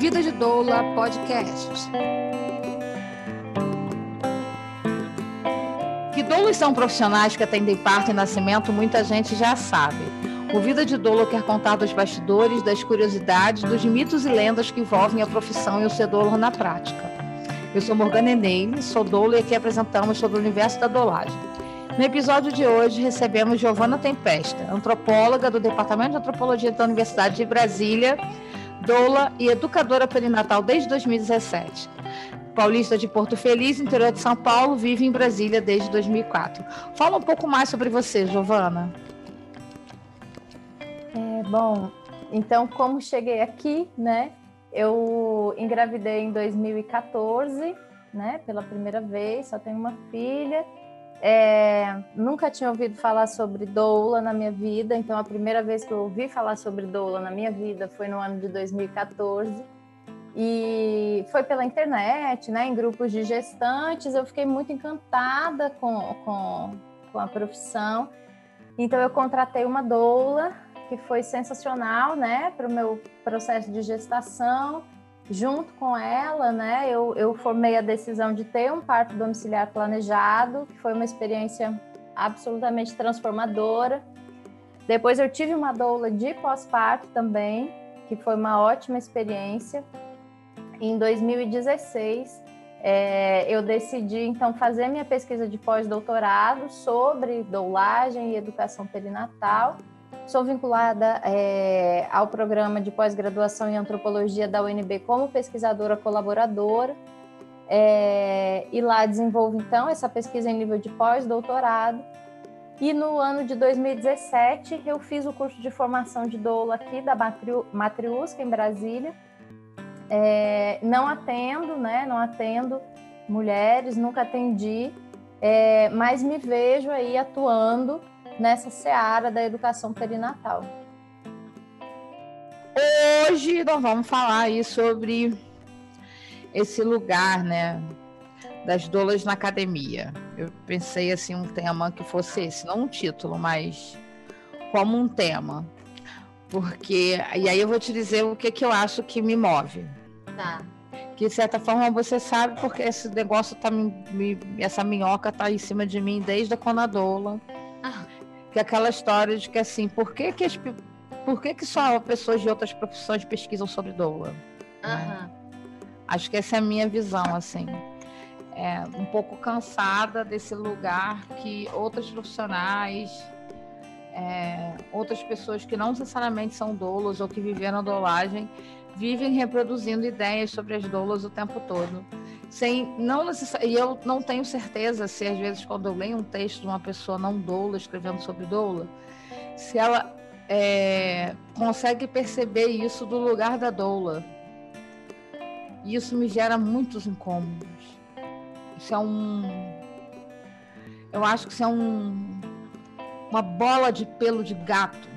Vida de Doula Podcast. Que doulas são profissionais que atendem parto e nascimento, muita gente já sabe. O Vida de Doula quer contar dos bastidores, das curiosidades, dos mitos e lendas que envolvem a profissão e o ser doula na prática. Eu sou Morgana Enem, sou doula e aqui apresentamos sobre o universo da dolagem. No episódio de hoje recebemos Giovana Tempesta, antropóloga do Departamento de Antropologia da Universidade de Brasília, doula e educadora perinatal desde 2017. Paulista de Porto Feliz, interior de São Paulo, vive em Brasília desde 2004. Fala um pouco mais sobre você, Giovana. É, bom, então como cheguei aqui, né? Eu engravidei em 2014, né? Pela primeira vez, só tenho uma filha. É, nunca tinha ouvido falar sobre doula na minha vida, então a primeira vez que eu ouvi falar sobre doula na minha vida foi no ano de 2014 e foi pela internet, né, em grupos de gestantes. Eu fiquei muito encantada com, com, com a profissão, então eu contratei uma doula que foi sensacional, né, para o meu processo de gestação. Junto com ela, né, eu, eu formei a decisão de ter um parto domiciliar planejado, que foi uma experiência absolutamente transformadora. Depois eu tive uma doula de pós-parto também, que foi uma ótima experiência. Em 2016, é, eu decidi então fazer minha pesquisa de pós-doutorado sobre doulagem e educação perinatal Sou vinculada é, ao programa de pós-graduação em antropologia da UNB como pesquisadora colaboradora. É, e lá desenvolvo então essa pesquisa em nível de pós-doutorado. E no ano de 2017 eu fiz o curso de formação de doula aqui da Matriusca em Brasília. É, não atendo, né? Não atendo mulheres, nunca atendi, é, mas me vejo aí atuando nessa seara da educação perinatal. Hoje nós vamos falar aí sobre esse lugar, né, das doulas na academia. Eu pensei assim um tema que fosse esse, não um título, mas como um tema. Porque e aí eu vou te dizer o que que eu acho que me move. Tá. Que de certa forma você sabe porque esse negócio tá me, essa minhoca tá em cima de mim desde a conadoula. Ah que é aquela história de que assim, por que que, as, por que, que só pessoas de outras profissões pesquisam sobre doula? Uhum. Acho que essa é a minha visão, assim. É, um pouco cansada desse lugar que outras profissionais, é, outras pessoas que não necessariamente são doulas ou que viveram a doulagem, vivem reproduzindo ideias sobre as doulas o tempo todo sem não necessariamente. E eu não tenho certeza se às vezes quando eu leio um texto de uma pessoa não doula escrevendo sobre doula, se ela é, consegue perceber isso do lugar da doula. E isso me gera muitos incômodos. Isso é um. Eu acho que isso é um, uma bola de pelo de gato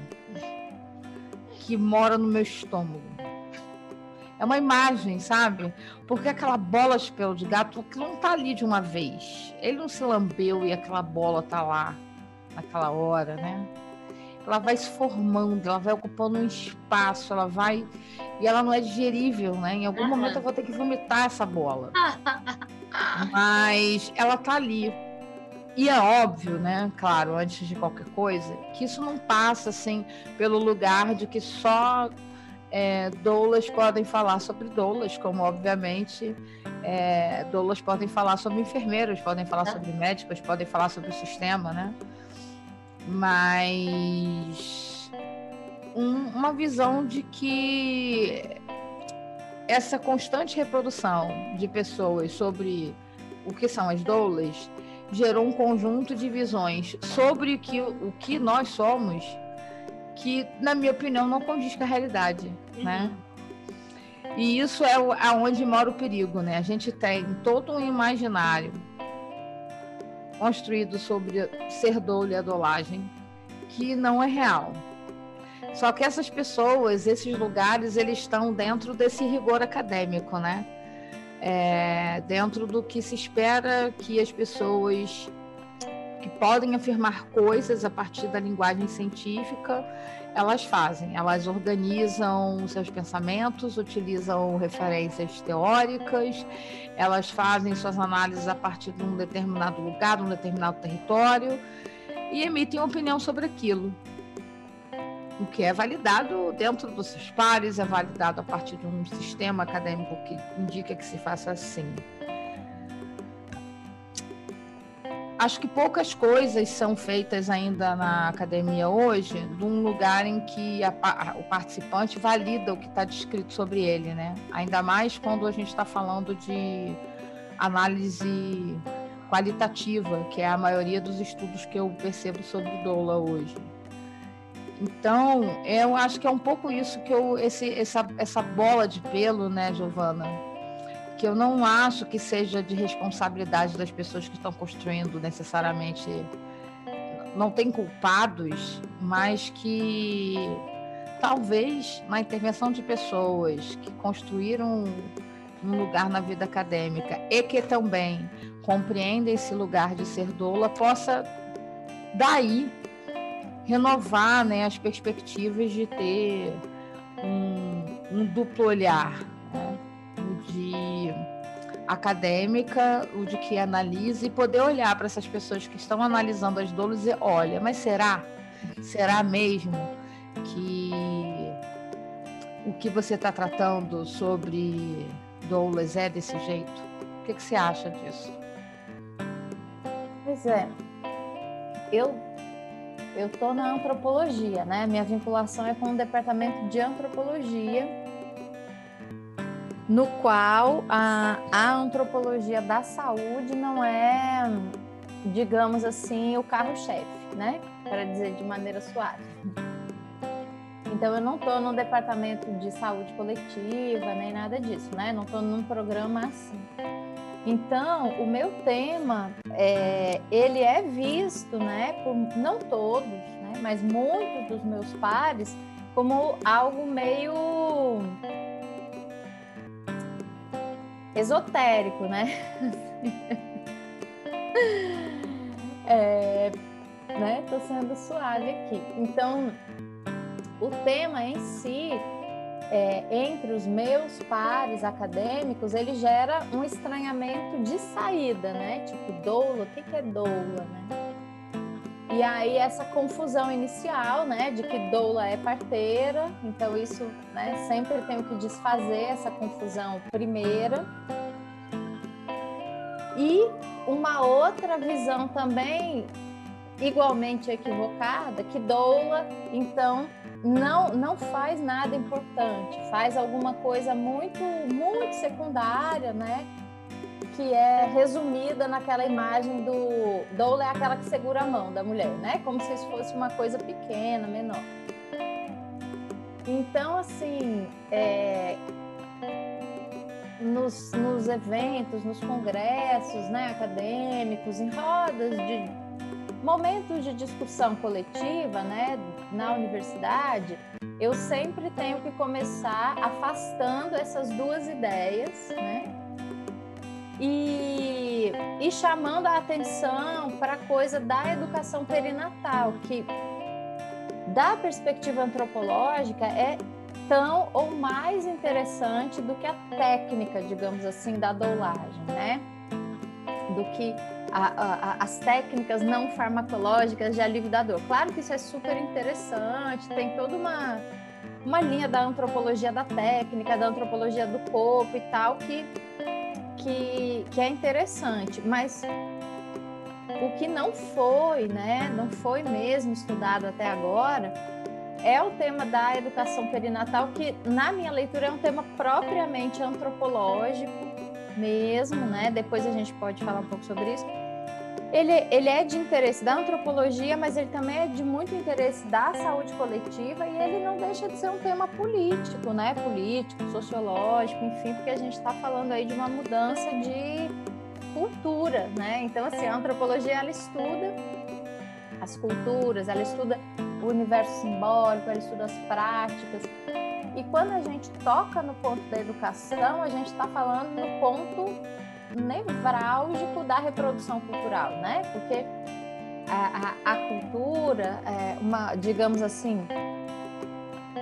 que mora no meu estômago. É uma imagem, sabe? Porque aquela bola de pelo de gato não tá ali de uma vez. Ele não se lambeu e aquela bola tá lá naquela hora, né? Ela vai se formando, ela vai ocupando um espaço, ela vai. E ela não é digerível, né? Em algum momento eu vou ter que vomitar essa bola. Mas ela tá ali. E é óbvio, né? Claro, antes de qualquer coisa, que isso não passa assim pelo lugar de que só é, doulas podem falar sobre doulas, como obviamente é, doulas podem falar sobre enfermeiros, podem falar sobre médicos, podem falar sobre o sistema, né? Mas um, uma visão de que essa constante reprodução de pessoas sobre o que são as doulas gerou um conjunto de visões sobre o que, o que nós somos que, na minha opinião, não condiz com a realidade, uhum. né? E isso é aonde mora o perigo, né? A gente tem todo um imaginário construído sobre ser dolo e adolagem que não é real. Só que essas pessoas, esses lugares, eles estão dentro desse rigor acadêmico, né? É, dentro do que se espera que as pessoas que podem afirmar coisas a partir da linguagem científica, elas fazem. Elas organizam seus pensamentos, utilizam referências teóricas, elas fazem suas análises a partir de um determinado lugar, de um determinado território e emitem opinião sobre aquilo. O que é validado dentro dos seus pares, é validado a partir de um sistema acadêmico que indica que se faça assim. Acho que poucas coisas são feitas ainda na academia hoje, de um lugar em que a, a, o participante valida o que está descrito sobre ele, né? Ainda mais quando a gente está falando de análise qualitativa, que é a maioria dos estudos que eu percebo sobre o doula hoje. Então, eu acho que é um pouco isso que eu, esse, essa, essa bola de pelo, né, Giovana? Que eu não acho que seja de responsabilidade das pessoas que estão construindo necessariamente. Não tem culpados, mas que talvez na intervenção de pessoas que construíram um lugar na vida acadêmica e que também compreendem esse lugar de ser doula, possa daí renovar né, as perspectivas de ter um, um duplo olhar. De acadêmica, o de que analise e poder olhar para essas pessoas que estão analisando as doulas e olha, mas será? Será mesmo que o que você está tratando sobre doulas é desse jeito? O que, que você acha disso? Pois é, eu eu estou na antropologia, né? Minha vinculação é com o departamento de antropologia no qual a, a antropologia da saúde não é, digamos assim, o carro-chefe, né? Para dizer de maneira suave. Então, eu não estou no departamento de saúde coletiva, nem nada disso, né? Não estou num programa assim. Então, o meu tema, é, ele é visto, né, por não todos, né, mas muitos dos meus pares, como algo meio esotérico, né? é, né? Tô sendo suave aqui. Então, o tema em si, é, entre os meus pares acadêmicos, ele gera um estranhamento de saída, né? Tipo, doula, o que, que é doula, né? E aí essa confusão inicial, né, de que doula é parteira, então isso, né, sempre tenho que desfazer essa confusão primeira. E uma outra visão também igualmente equivocada, que doula, então não não faz nada importante, faz alguma coisa muito muito secundária, né? Que é resumida naquela imagem do doula é aquela que segura a mão da mulher, né? Como se isso fosse uma coisa pequena, menor. Então, assim, é, nos, nos, eventos, nos congressos né, acadêmicos, em rodas de momentos de discussão coletiva né, na universidade, eu sempre tenho que começar afastando essas duas ideias, né? E, e chamando a atenção para a coisa da educação perinatal, que da perspectiva antropológica é tão ou mais interessante do que a técnica, digamos assim, da doulagem, né? Do que a, a, as técnicas não farmacológicas de alívio da dor. Claro que isso é super interessante, tem toda uma, uma linha da antropologia da técnica, da antropologia do corpo e tal, que que, que é interessante, mas o que não foi, né, não foi mesmo estudado até agora, é o tema da educação perinatal, que na minha leitura é um tema propriamente antropológico mesmo, né? Depois a gente pode falar um pouco sobre isso ele, ele é de interesse da antropologia, mas ele também é de muito interesse da saúde coletiva e ele não deixa de ser um tema político, né? Político, sociológico, enfim, porque a gente está falando aí de uma mudança de cultura, né? Então, assim, a antropologia ela estuda as culturas, ela estuda o universo simbólico, ela estuda as práticas. E quando a gente toca no ponto da educação, a gente está falando no ponto nevrálgico da reprodução cultural, né? Porque a, a, a cultura, é, uma, digamos assim,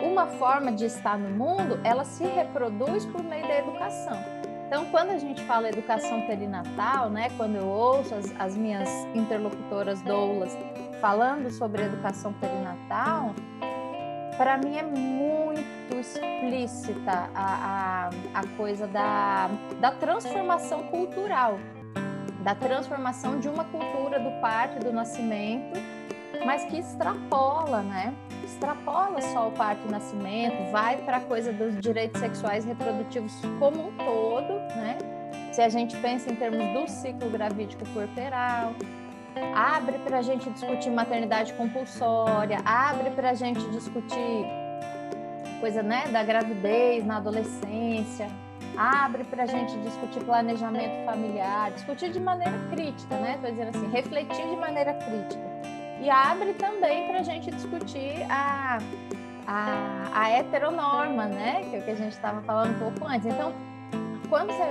uma forma de estar no mundo, ela se reproduz por meio da educação. Então, quando a gente fala educação perinatal, né, quando eu ouço as, as minhas interlocutoras doulas falando sobre educação perinatal, para mim é muito explícita a, a, a coisa da, da transformação cultural, da transformação de uma cultura do parto do nascimento, mas que extrapola, né? Extrapola só o parto e o nascimento, vai para a coisa dos direitos sexuais e reprodutivos como um todo, né? Se a gente pensa em termos do ciclo gravídico puerperal, abre para a gente discutir maternidade compulsória, abre para a gente discutir coisa né, da gravidez na adolescência, abre para a gente discutir planejamento familiar, discutir de maneira crítica, né? Estou dizendo assim, refletir de maneira crítica. E abre também para a gente discutir a, a, a heteronorma, né? Que é o que a gente estava falando um pouco antes. Então, quando você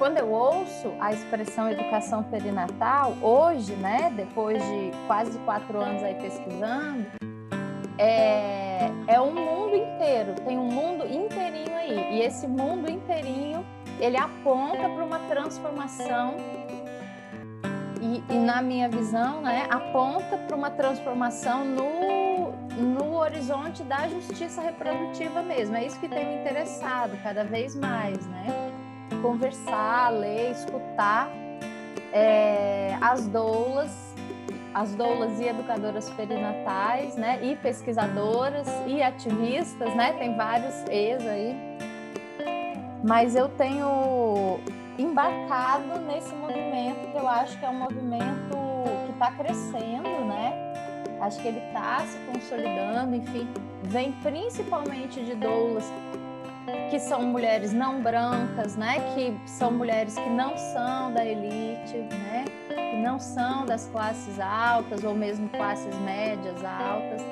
quando eu ouço a expressão educação perinatal, hoje, né, depois de quase quatro anos aí pesquisando, é, é um mundo inteiro, tem um mundo inteirinho aí. E esse mundo inteirinho, ele aponta para uma transformação e, e, na minha visão, né, aponta para uma transformação no, no horizonte da justiça reprodutiva mesmo. É isso que tem me interessado cada vez mais, né? Conversar, ler, escutar é, as doulas, as doulas e educadoras perinatais, né, e pesquisadoras e ativistas, né, tem vários ex aí, mas eu tenho embarcado nesse movimento que eu acho que é um movimento que está crescendo, né? Acho que ele está se consolidando, enfim, vem principalmente de doulas que são mulheres não brancas, né? Que são mulheres que não são da elite, né? Que não são das classes altas ou mesmo classes médias altas.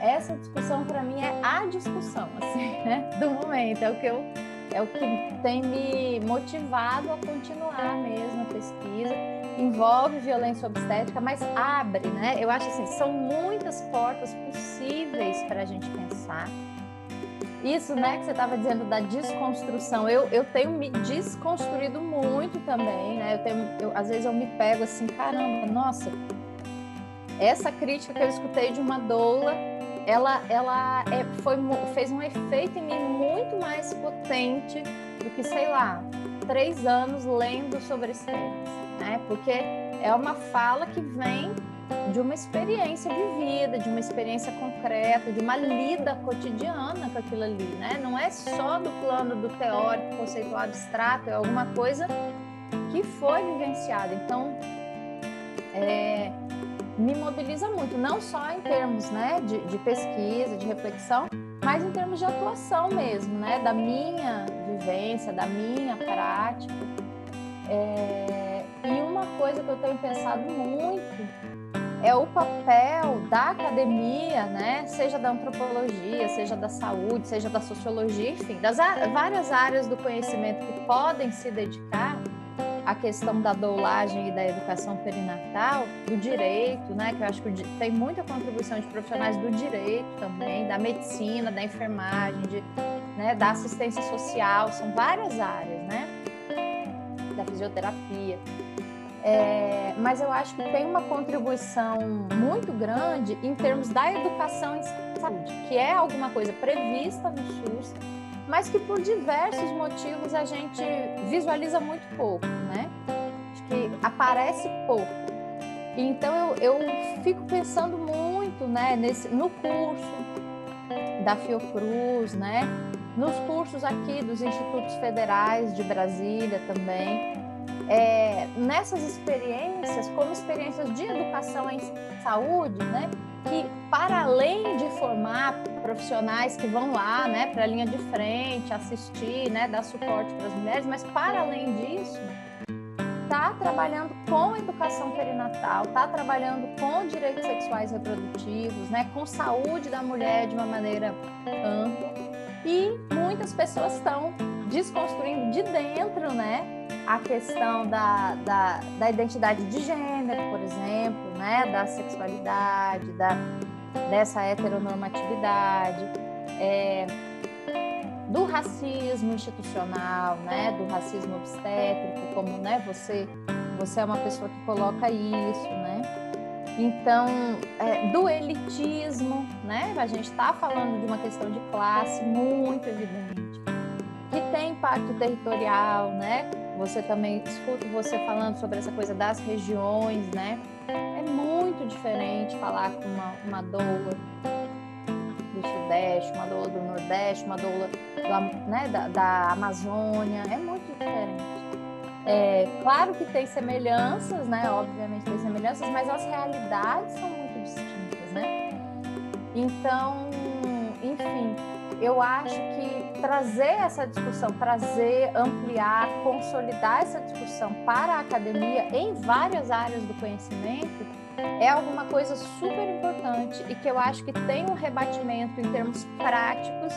Essa discussão para mim é a discussão, assim, né? Do momento é o que eu é o que tem me motivado a continuar mesmo a pesquisa. Envolve violência obstétrica, mas abre, né? Eu acho assim, são muitas portas possíveis para a gente pensar isso, né, que você estava dizendo da desconstrução, eu, eu tenho me desconstruído muito também, né? Eu tenho, eu, às vezes eu me pego assim, caramba, nossa, essa crítica que eu escutei de uma doula, ela, ela é, foi, fez um efeito em mim muito mais potente do que, sei lá, três anos lendo sobre esse tema, né? Porque é uma fala que vem de uma experiência vivida, de uma experiência concreta, de uma lida cotidiana com aquilo ali, né? Não é só do plano do teórico, conceitual abstrato, é alguma coisa que foi vivenciada. Então, é, me mobiliza muito, não só em termos né, de, de, pesquisa, de reflexão, mas em termos de atuação mesmo, né? Da minha vivência, da minha prática. É, e uma coisa que eu tenho pensado muito é o papel da academia, né, seja da antropologia, seja da saúde, seja da sociologia, enfim, das várias áreas do conhecimento que podem se dedicar à questão da doulagem e da educação perinatal, do direito, né, que eu acho que tem muita contribuição de profissionais do direito também, da medicina, da enfermagem, de, né, da assistência social, são várias áreas, né, da fisioterapia. É, mas eu acho que tem uma contribuição muito grande em termos da educação em saúde, que é alguma coisa prevista no SUS, mas que por diversos motivos a gente visualiza muito pouco, né? Acho que aparece pouco. Então eu, eu fico pensando muito, né, nesse, no curso da Fiocruz, né? Nos cursos aqui dos institutos federais de Brasília também, é, nessas experiências, como experiências de educação em saúde, né, que para além de formar profissionais que vão lá, né, para a linha de frente, assistir, né, dar suporte para as mulheres, mas para além disso, está trabalhando com educação perinatal, está trabalhando com direitos sexuais reprodutivos, né, com saúde da mulher de uma maneira ampla. E muitas pessoas estão desconstruindo de dentro, né, a questão da, da, da, identidade de gênero, por exemplo, né? da sexualidade, da, dessa heteronormatividade, é, do racismo institucional, né? do racismo obstétrico, como né? você, você é uma pessoa que coloca isso, né? Então, é, do elitismo, né? A gente está falando de uma questão de classe muito evidente, que tem impacto territorial, né? Você também escuta você falando sobre essa coisa das regiões, né? É muito diferente falar com uma, uma doula do Sudeste, uma doula do Nordeste, uma doula do, né, da, da Amazônia. É muito diferente. É, claro que tem semelhanças, né? Obviamente tem semelhanças, mas as realidades são muito distintas, né? Então, enfim, eu acho que trazer essa discussão, trazer, ampliar, consolidar essa discussão para a academia em várias áreas do conhecimento é alguma coisa super importante e que eu acho que tem um rebatimento em termos práticos,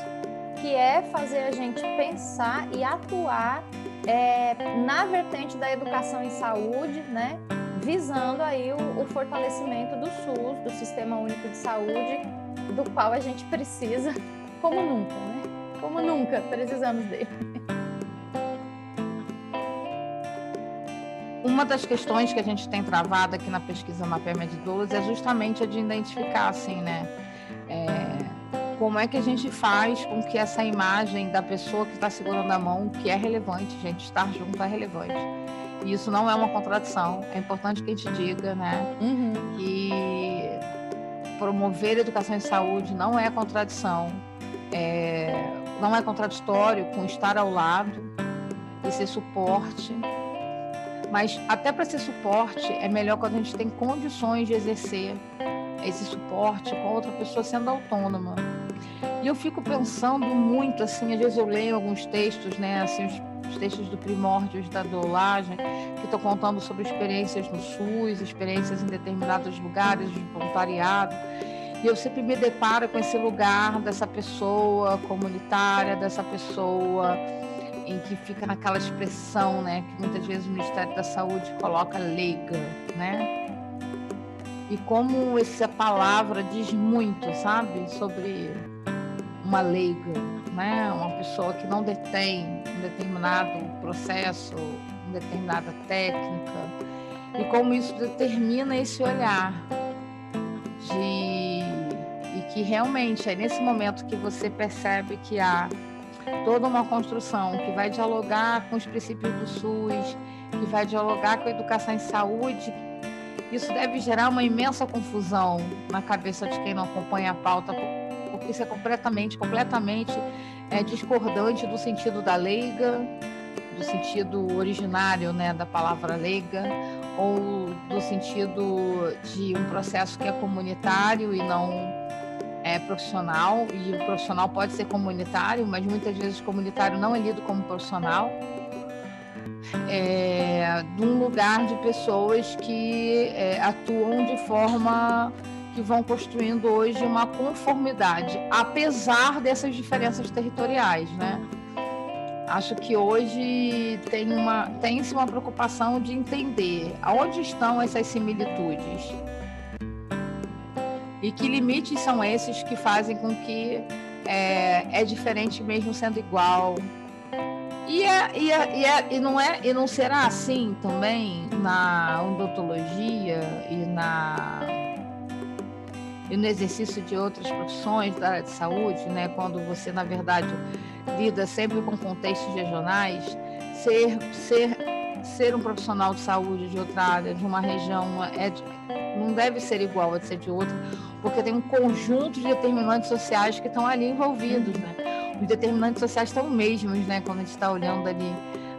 que é fazer a gente pensar e atuar é, na vertente da educação em saúde, né? visando aí o, o, fortalecimento do SUS, do Sistema Único de Saúde, do qual a gente precisa como nunca, né? Como nunca precisamos dele. Uma das questões que a gente tem travado aqui na pesquisa Mapeamento de Doulas é justamente a de identificar, assim, né? É como é que a gente faz com que essa imagem da pessoa que está segurando a mão, que é relevante, gente, estar junto é relevante. E isso não é uma contradição. É importante que a gente diga, né, uhum. que promover educação e saúde não é contradição, é, não é contraditório com estar ao lado e ser suporte. Mas até para ser suporte é melhor quando a gente tem condições de exercer esse suporte com outra pessoa sendo autônoma. E eu fico pensando muito, assim, às vezes eu leio alguns textos, né, assim, os, os textos do Primórdios da Dolagem, que estão contando sobre experiências no SUS, experiências em determinados lugares de voluntariado. E eu sempre me deparo com esse lugar dessa pessoa comunitária, dessa pessoa em que fica naquela expressão, né, que muitas vezes o Ministério da Saúde coloca leiga, né? E como essa palavra diz muito, sabe, sobre uma leiga, né? uma pessoa que não detém um determinado processo, uma determinada técnica, e como isso determina esse olhar de que realmente é nesse momento que você percebe que há toda uma construção que vai dialogar com os princípios do SUS, que vai dialogar com a educação em saúde, isso deve gerar uma imensa confusão na cabeça de quem não acompanha a pauta, porque isso é completamente, completamente é, discordante do sentido da leiga, do sentido originário né, da palavra leiga, ou do sentido de um processo que é comunitário e não é profissional, e o profissional pode ser comunitário, mas muitas vezes comunitário não é lido como profissional. É, de um lugar de pessoas que é, atuam de forma que vão construindo hoje uma conformidade, apesar dessas diferenças territoriais, né? Acho que hoje tem uma tem-se uma preocupação de entender aonde estão essas similitudes e que limites são esses que fazem com que é, é diferente mesmo sendo igual. E, é, e, é, e, é, e, não é, e não será assim também na odontologia e na e no exercício de outras profissões da área de saúde, né, quando você, na verdade, lida sempre com contextos regionais, ser, ser, ser um profissional de saúde de outra área, de uma região, é, não deve ser igual a ser de outra, porque tem um conjunto de determinantes sociais que estão ali envolvidos, né? Os determinantes sociais estão mesmos, né, quando a gente está olhando ali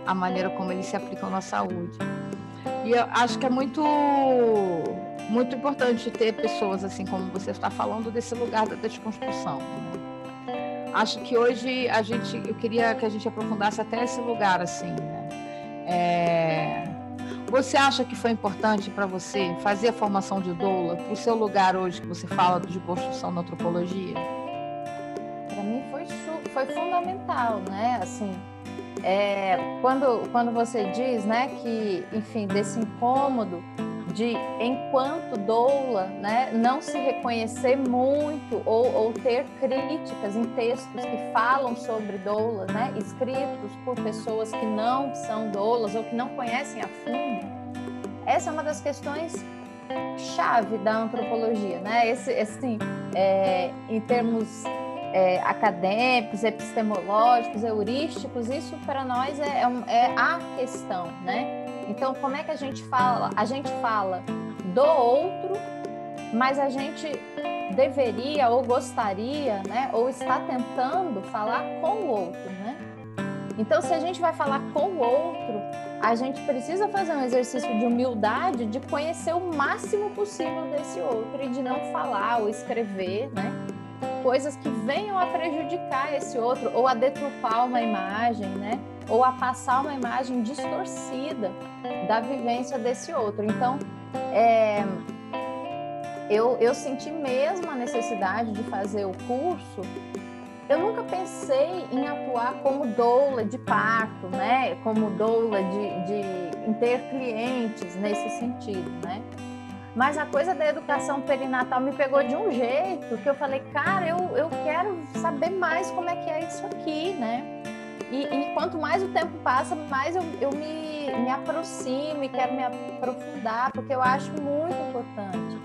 a maneira como eles se aplicam na saúde. E eu acho que é muito muito importante ter pessoas assim como você está falando desse lugar da desconstrução. Acho que hoje a gente, eu queria que a gente aprofundasse até esse lugar assim. Né? É... Você acha que foi importante para você fazer a formação de doula para o seu lugar hoje que você fala de construção da antropologia? Para mim foi foi fundamental, né? Assim, é, quando, quando você diz, né, que, enfim, desse incômodo de, enquanto doula, né, não se reconhecer muito ou, ou ter críticas em textos que falam sobre doulas, né, escritos por pessoas que não são doulas ou que não conhecem a fundo, essa é uma das questões chave da antropologia, né? Esse, assim, é, em termos é, acadêmicos, epistemológicos, heurísticos, isso para nós é, é, é, a questão, né? Então, como é que a gente fala? A gente fala do outro, mas a gente deveria ou gostaria, né? Ou está tentando falar com o outro, né? Então, se a gente vai falar com o outro, a gente precisa fazer um exercício de humildade, de conhecer o máximo possível desse outro e de não falar ou escrever, né? Coisas que venham a prejudicar esse outro ou a deturpar uma imagem, né? Ou a passar uma imagem distorcida da vivência desse outro. Então, é, eu, eu senti mesmo a necessidade de fazer o curso eu nunca pensei em atuar como doula de parto, né? Como doula de, de ter clientes nesse sentido, né? Mas a coisa da educação perinatal me pegou de um jeito que eu falei, cara, eu, eu quero saber mais como é que é isso aqui, né? E, e quanto mais o tempo passa, mais eu, eu me, me aproximo e quero me aprofundar, porque eu acho muito importante.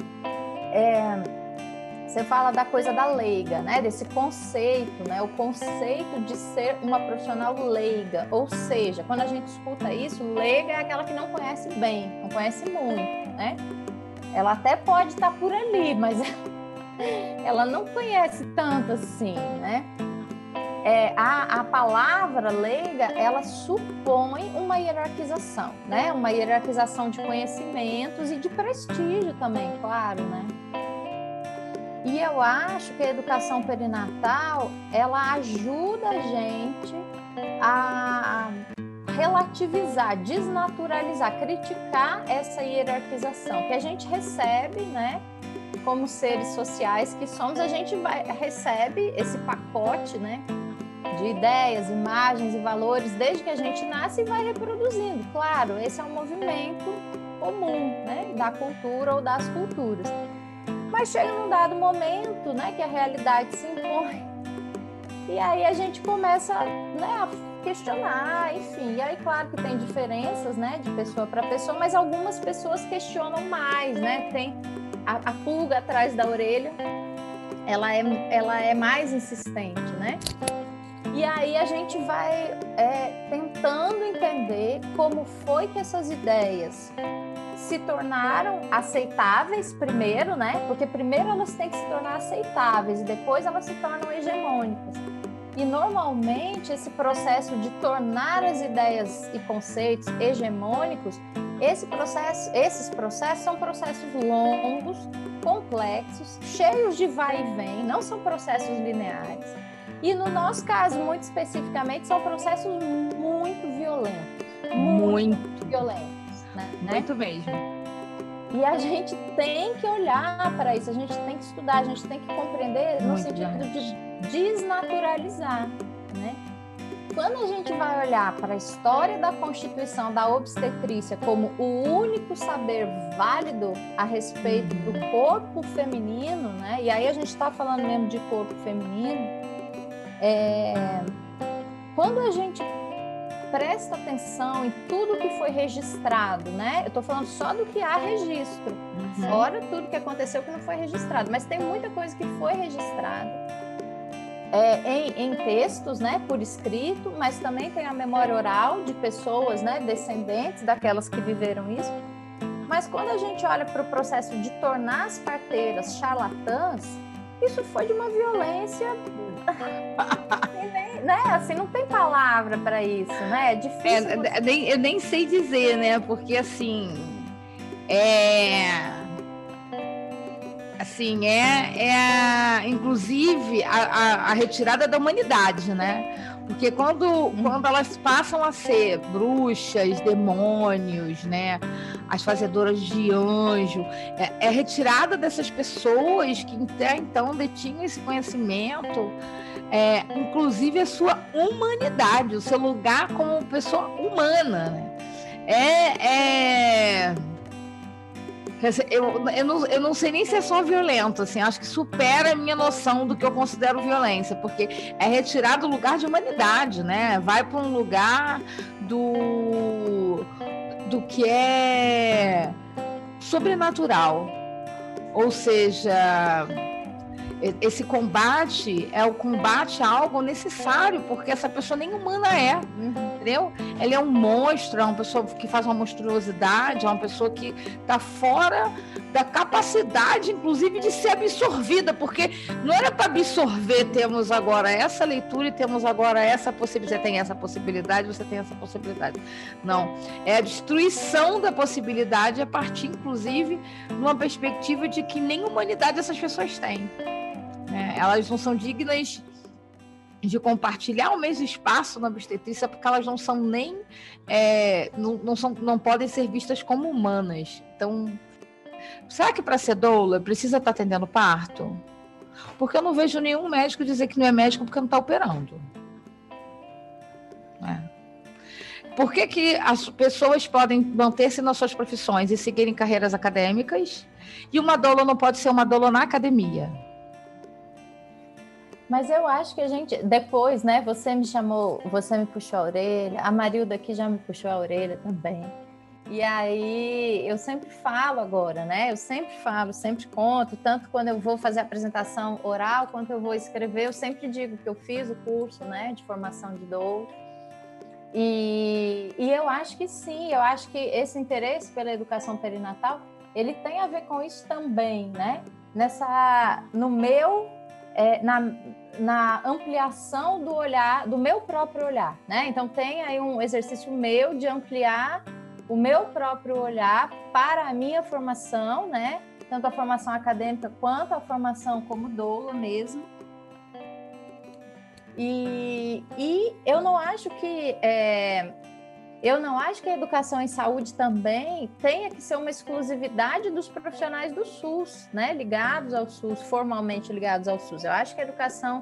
É, você fala da coisa da leiga, né? Desse conceito, né? O conceito de ser uma profissional leiga. Ou seja, quando a gente escuta isso, leiga é aquela que não conhece bem, não conhece muito, né? Ela até pode estar por ali, mas ela não conhece tanto assim, né? É, a, a palavra leiga, ela supõe uma hierarquização, né? Uma hierarquização de conhecimentos e de prestígio também, claro, né? E eu acho que a educação perinatal ela ajuda a gente a relativizar, desnaturalizar, criticar essa hierarquização que a gente recebe, né? Como seres sociais que somos, a gente vai, recebe esse pacote, né? De ideias, imagens e valores desde que a gente nasce e vai reproduzindo. Claro, esse é um movimento comum, né? Da cultura ou das culturas. Mas chega num dado momento, né, que a realidade se impõe. E aí a gente começa né, a questionar, enfim. E aí, claro que tem diferenças, né, de pessoa para pessoa, mas algumas pessoas questionam mais, né? Tem a, a pulga atrás da orelha, ela é, ela é mais insistente, né? E aí a gente vai é, tentando entender como foi que essas ideias se tornaram aceitáveis primeiro, né? Porque primeiro elas têm que se tornar aceitáveis e depois elas se tornam hegemônicas. E normalmente esse processo de tornar as ideias e conceitos hegemônicos, esse processo, esses processos são processos longos, complexos, cheios de vai e vem, não são processos lineares. E no nosso caso, muito especificamente, são processos muito violentos. Muito, muito violentos. Né? Muito mesmo. E a gente tem que olhar para isso, a gente tem que estudar, a gente tem que compreender no sentido de desnaturalizar, né? Quando a gente vai olhar para a história da constituição da obstetrícia como o único saber válido a respeito do uhum. corpo feminino, né? E aí a gente está falando mesmo de corpo feminino. É... Quando a gente presta atenção em tudo que foi registrado, né? Eu estou falando só do que há registro, uhum. fora tudo que aconteceu que não foi registrado, mas tem muita coisa que foi registrada. É, em, em, textos, né, por escrito, mas também tem a memória oral de pessoas, né, descendentes daquelas que viveram isso. Mas quando a gente olha para o processo de tornar as parteiras charlatãs, isso foi de uma violência né? Assim, não tem palavra para isso, né? É difícil. É, você... nem, eu nem sei dizer, né? Porque assim. É. Assim, é, é inclusive a, a, a retirada da humanidade, né? Porque quando, quando elas passam a ser bruxas, demônios, né? As fazedoras de anjo, é, é retirada dessas pessoas que até então detinham esse conhecimento é, inclusive a sua humanidade, o seu lugar como pessoa humana. Né? É, é... Eu, eu, não, eu não sei nem se é só violento, assim, acho que supera a minha noção do que eu considero violência, porque é retirar do lugar de humanidade, né? Vai para um lugar do, do que é sobrenatural. Ou seja, esse combate é o combate a algo necessário, porque essa pessoa nem humana é, entendeu? Ele é um monstro, é uma pessoa que faz uma monstruosidade, é uma pessoa que está fora da capacidade, inclusive, de ser absorvida, porque não era para absorver, temos agora essa leitura e temos agora essa possibilidade. Você tem essa possibilidade, você tem essa possibilidade. Não. É a destruição da possibilidade a partir, inclusive, de uma perspectiva de que nem humanidade essas pessoas têm. É, elas não são dignas de compartilhar o mesmo espaço na obstetrícia porque elas não são nem é, não, não, são, não podem ser vistas como humanas. Então, será que para ser doula precisa estar tá atendendo parto? Porque eu não vejo nenhum médico dizer que não é médico porque não está operando. É. Por que, que as pessoas podem manter-se nas suas profissões e seguirem carreiras acadêmicas e uma doula não pode ser uma doula na academia? Mas eu acho que a gente, depois, né? Você me chamou, você me puxou a orelha, a Marilda aqui já me puxou a orelha também. E aí eu sempre falo agora, né? Eu sempre falo, sempre conto, tanto quando eu vou fazer a apresentação oral, quanto eu vou escrever, eu sempre digo que eu fiz o curso, né, de formação de dor. E, e eu acho que sim, eu acho que esse interesse pela educação perinatal, ele tem a ver com isso também, né? Nessa, no meu é, na, na ampliação do olhar, do meu próprio olhar, né? Então tem aí um exercício meu de ampliar o meu próprio olhar para a minha formação, né? Tanto a formação acadêmica quanto a formação como doula mesmo. E, e eu não acho que é, eu não acho que a educação em saúde também tenha que ser uma exclusividade dos profissionais do SUS, né? Ligados ao SUS, formalmente ligados ao SUS. Eu acho que a educação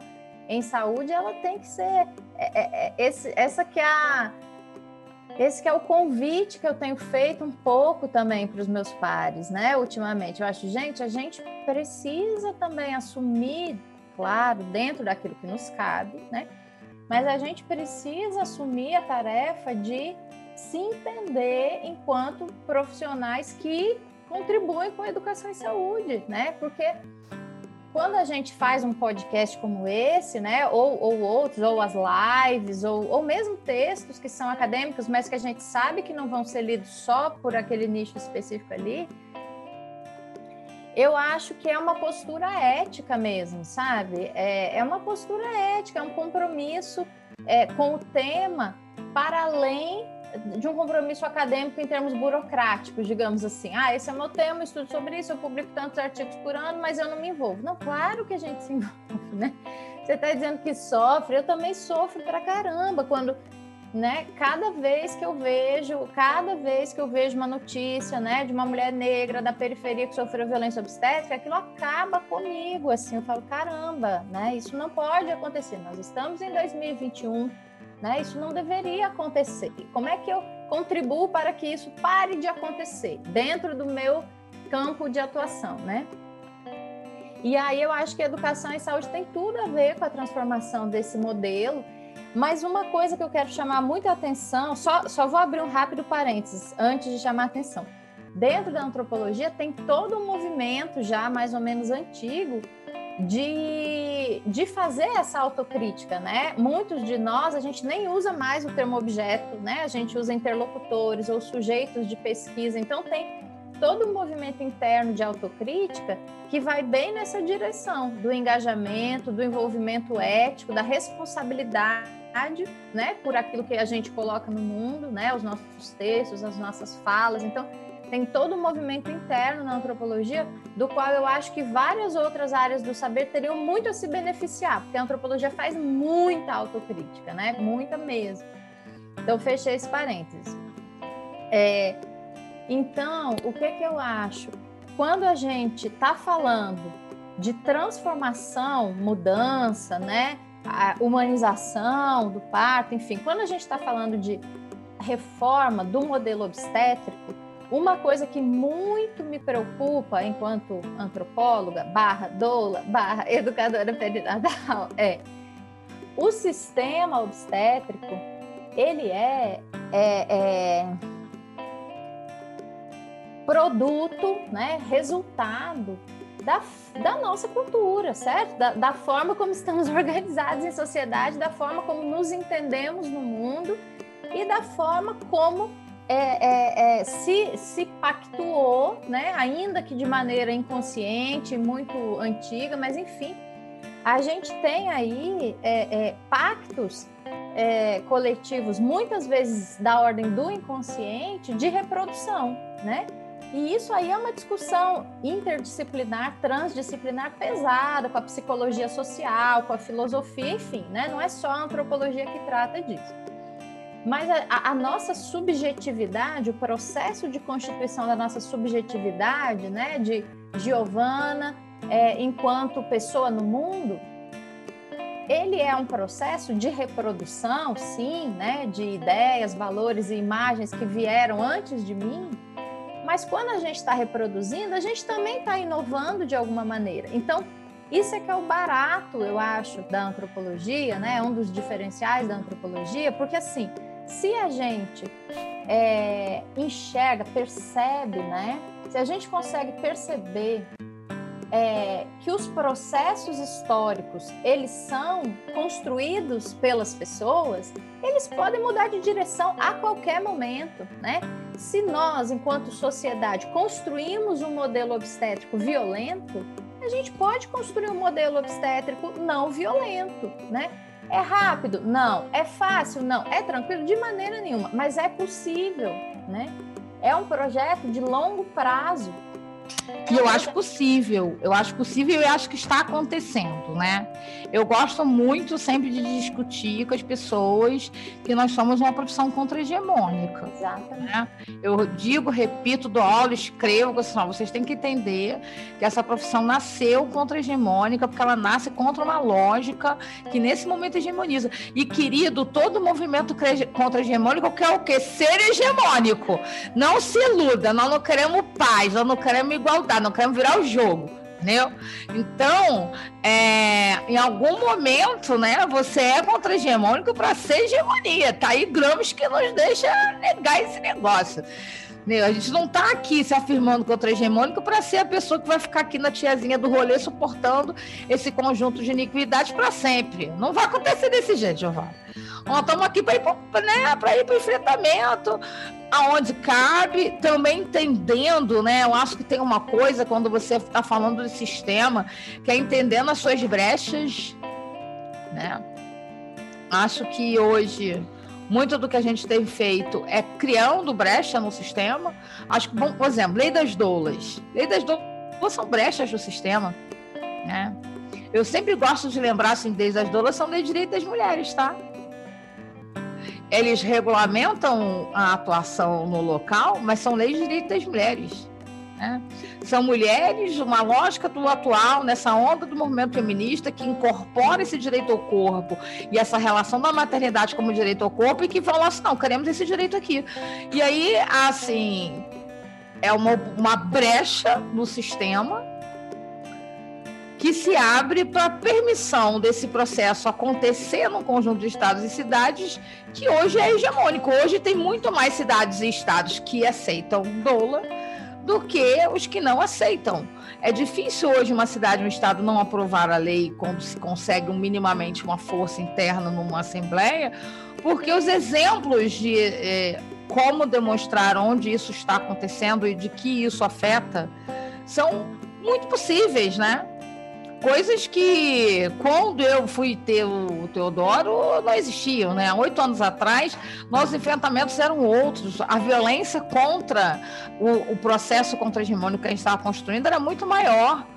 em saúde ela tem que ser é, é, é, esse, essa que é a esse que é o convite que eu tenho feito um pouco também para os meus pares, né? Ultimamente, eu acho, gente, a gente precisa também assumir, claro, dentro daquilo que nos cabe, né? Mas a gente precisa assumir a tarefa de se entender enquanto profissionais que contribuem com a educação e saúde, né? Porque quando a gente faz um podcast como esse, né, ou, ou outros, ou as lives, ou, ou mesmo textos que são acadêmicos, mas que a gente sabe que não vão ser lidos só por aquele nicho específico ali, eu acho que é uma postura ética mesmo, sabe? É, é uma postura ética, é um compromisso é, com o tema para além de um compromisso acadêmico em termos burocráticos, digamos assim. Ah, esse é meu tema, estudo sobre isso, eu publico tantos artigos por ano, mas eu não me envolvo. Não, claro que a gente se envolve, né? Você está dizendo que sofre, eu também sofro pra caramba quando né? Cada vez que eu vejo, cada vez que eu vejo uma notícia, né, de uma mulher negra da periferia que sofreu violência obstétrica, aquilo acaba comigo, assim, eu falo, caramba, né? Isso não pode acontecer. Nós estamos em 2021, né? Isso não deveria acontecer. Como é que eu contribuo para que isso pare de acontecer dentro do meu campo de atuação, né? E aí eu acho que educação e saúde tem tudo a ver com a transformação desse modelo mas uma coisa que eu quero chamar muita atenção, só, só vou abrir um rápido parênteses antes de chamar atenção. Dentro da antropologia tem todo um movimento já mais ou menos antigo de, de fazer essa autocrítica, né? Muitos de nós, a gente nem usa mais o termo objeto, né? A gente usa interlocutores ou sujeitos de pesquisa. Então tem todo um movimento interno de autocrítica que vai bem nessa direção do engajamento, do envolvimento ético, da responsabilidade né, por aquilo que a gente coloca no mundo, né, os nossos textos, as nossas falas. Então, tem todo um movimento interno na antropologia, do qual eu acho que várias outras áreas do saber teriam muito a se beneficiar, porque a antropologia faz muita autocrítica, né, muita mesmo. Então, fechei esse parênteses. É, então, o que que eu acho? Quando a gente está falando de transformação, mudança, né? a humanização do parto, enfim, quando a gente está falando de reforma do modelo obstétrico, uma coisa que muito me preocupa enquanto antropóloga, barra doula, barra educadora perinatal, é o sistema obstétrico, ele é, é, é produto, né, resultado da, da nossa cultura, certo? Da, da forma como estamos organizados em sociedade, da forma como nos entendemos no mundo e da forma como é, é, é, se, se pactuou, né? ainda que de maneira inconsciente, muito antiga, mas enfim, a gente tem aí é, é, pactos é, coletivos, muitas vezes da ordem do inconsciente, de reprodução, né? E isso aí é uma discussão interdisciplinar, transdisciplinar pesada, com a psicologia social, com a filosofia, enfim, né? Não é só a antropologia que trata disso. Mas a, a, nossa subjetividade, o processo de constituição da nossa subjetividade, né, de Giovana, é, enquanto pessoa no mundo, ele é um processo de reprodução, sim, né, de ideias, valores e imagens que vieram antes de mim, mas quando a gente está reproduzindo, a gente também está inovando de alguma maneira. Então, isso é que é o barato, eu acho, da antropologia, né? Um dos diferenciais da antropologia, porque assim, se a gente é, enxerga, percebe, né? Se a gente consegue perceber é, que os processos históricos eles são construídos pelas pessoas, eles podem mudar de direção a qualquer momento, né? Se nós, enquanto sociedade, construímos um modelo obstétrico violento, a gente pode construir um modelo obstétrico não violento, né? É rápido? Não. É fácil? Não. É tranquilo? De maneira nenhuma. Mas é possível, né? É um projeto de longo prazo e eu acho possível, eu acho possível e acho que está acontecendo, né? Eu gosto muito sempre de discutir com as pessoas que nós somos uma profissão contra-hegemônica. Exatamente. Né? Eu digo, repito, dou aula, escrevo, assim, vocês têm que entender que essa profissão nasceu contra-hegemônica, porque ela nasce contra uma lógica que nesse momento hegemoniza. E, querido, todo movimento contra-hegemônico quer o quê? Ser hegemônico. Não se iluda, nós não queremos paz, nós não queremos igualdade, não queremos virar o jogo. Entendeu? Então, é, em algum momento, né, você é contra-hegemônico para ser hegemonia. Tá aí que nos deixa negar esse negócio. A gente não está aqui se afirmando contra hegemônico para ser a pessoa que vai ficar aqui na tiazinha do rolê suportando esse conjunto de iniquidades para sempre. Não vai acontecer desse jeito, Giovanna. Nós estamos aqui para ir para né, ir enfrentamento, aonde cabe, também entendendo, né? Eu acho que tem uma coisa quando você está falando do sistema, que é entendendo as suas brechas, né? Acho que hoje muito do que a gente tem feito é criando brecha no sistema. Acho que, bom, por exemplo, lei das doulas. Lei das doulas são brechas do sistema, né? Eu sempre gosto de lembrar assim, leis das doulas são de direito das mulheres, tá? eles regulamentam a atuação no local, mas são leis de direitos das mulheres. Né? São mulheres, uma lógica do atual, nessa onda do movimento feminista, que incorpora esse direito ao corpo e essa relação da maternidade como direito ao corpo, e que falam assim: não, queremos esse direito aqui. E aí, assim, é uma, uma brecha no sistema que se abre para permissão desse processo acontecer num conjunto de estados e cidades que hoje é hegemônico. Hoje tem muito mais cidades e estados que aceitam doula do que os que não aceitam. É difícil hoje uma cidade, um estado não aprovar a lei quando se consegue um, minimamente uma força interna numa assembleia, porque os exemplos de eh, como demonstrar onde isso está acontecendo e de que isso afeta são muito possíveis, né? Coisas que quando eu fui ter o Teodoro não existiam, né? Oito anos atrás, nossos enfrentamentos eram outros. A violência contra o, o processo contra-hegemônico que a gente estava construindo era muito maior.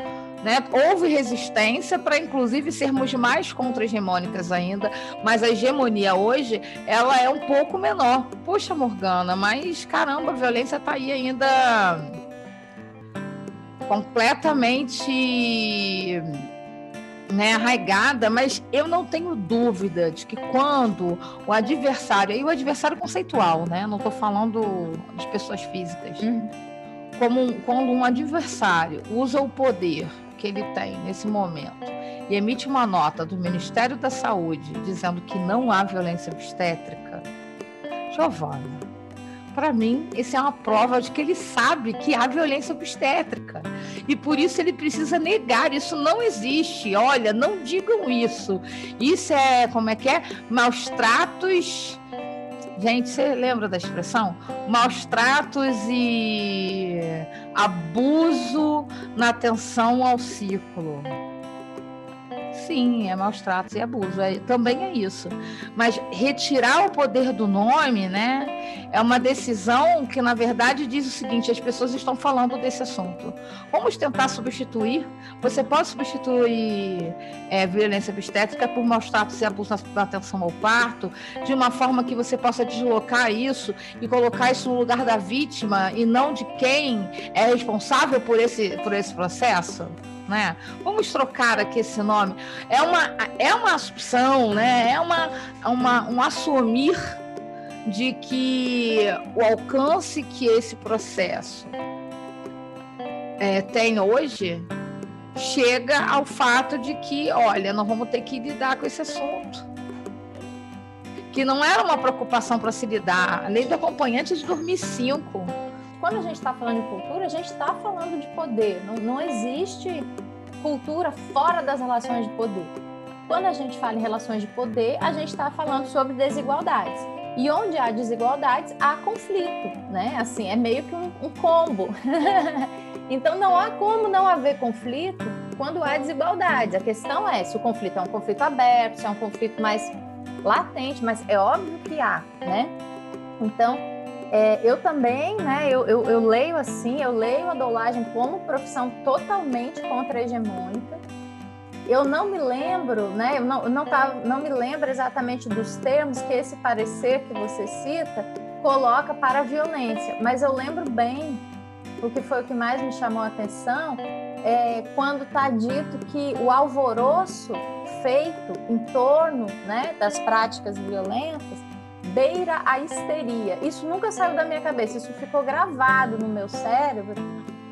Né? Houve resistência para, inclusive, sermos mais contra-hegemônicas ainda, mas a hegemonia hoje ela é um pouco menor. Poxa, Morgana, mas caramba, a violência está aí ainda completamente né, arraigada, mas eu não tenho dúvida de que quando o adversário, e o adversário conceitual, né, não estou falando de pessoas físicas, uhum. como quando um adversário usa o poder que ele tem nesse momento e emite uma nota do Ministério da Saúde dizendo que não há violência obstétrica, Giovana, para mim, isso é uma prova de que ele sabe que há violência obstétrica. E por isso ele precisa negar, isso não existe. Olha, não digam isso. Isso é, como é que é? Maus tratos. Gente, você lembra da expressão? Maus tratos e abuso na atenção ao ciclo sim, é maus tratos e abuso, é, também é isso. Mas retirar o poder do nome, né, é uma decisão que, na verdade, diz o seguinte: as pessoas estão falando desse assunto. Vamos tentar substituir. Você pode substituir é, violência obstétrica por maus tratos e abuso na atenção ao parto, de uma forma que você possa deslocar isso e colocar isso no lugar da vítima e não de quem é responsável por esse, por esse processo? Né? Vamos trocar aqui esse nome. É uma, é uma assunção, né? É uma, uma, um assumir de que o alcance que esse processo é, tem hoje chega ao fato de que, olha, nós vamos ter que lidar com esse assunto. Que não era uma preocupação para se lidar. A lei do acompanhante é de 2005 quando a gente está falando de cultura, a gente está falando de poder. Não, não existe cultura fora das relações de poder. Quando a gente fala em relações de poder, a gente está falando sobre desigualdades. E onde há desigualdades, há conflito, né? Assim, é meio que um, um combo. então, não há como não haver conflito quando há desigualdades. A questão é se o conflito é um conflito aberto, se é um conflito mais latente, mas é óbvio que há, né? Então, é, eu também, né, eu, eu, eu, leio assim, eu leio a dolagem como profissão totalmente contra-hegemônica. Eu não me lembro, né, eu não, não, tá, não me lembro exatamente dos termos que esse parecer que você cita coloca para a violência, mas eu lembro bem, o que foi o que mais me chamou a atenção, é quando está dito que o alvoroço feito em torno né, das práticas violentas beira a histeria. Isso nunca saiu da minha cabeça, isso ficou gravado no meu cérebro.